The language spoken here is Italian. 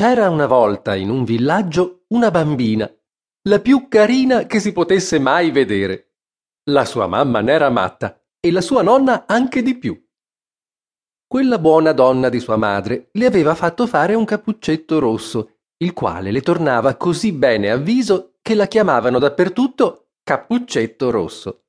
C'era una volta in un villaggio una bambina, la più carina che si potesse mai vedere. La sua mamma n'era matta e la sua nonna anche di più. Quella buona donna di sua madre le aveva fatto fare un cappuccetto rosso, il quale le tornava così bene a viso che la chiamavano dappertutto Cappuccetto Rosso.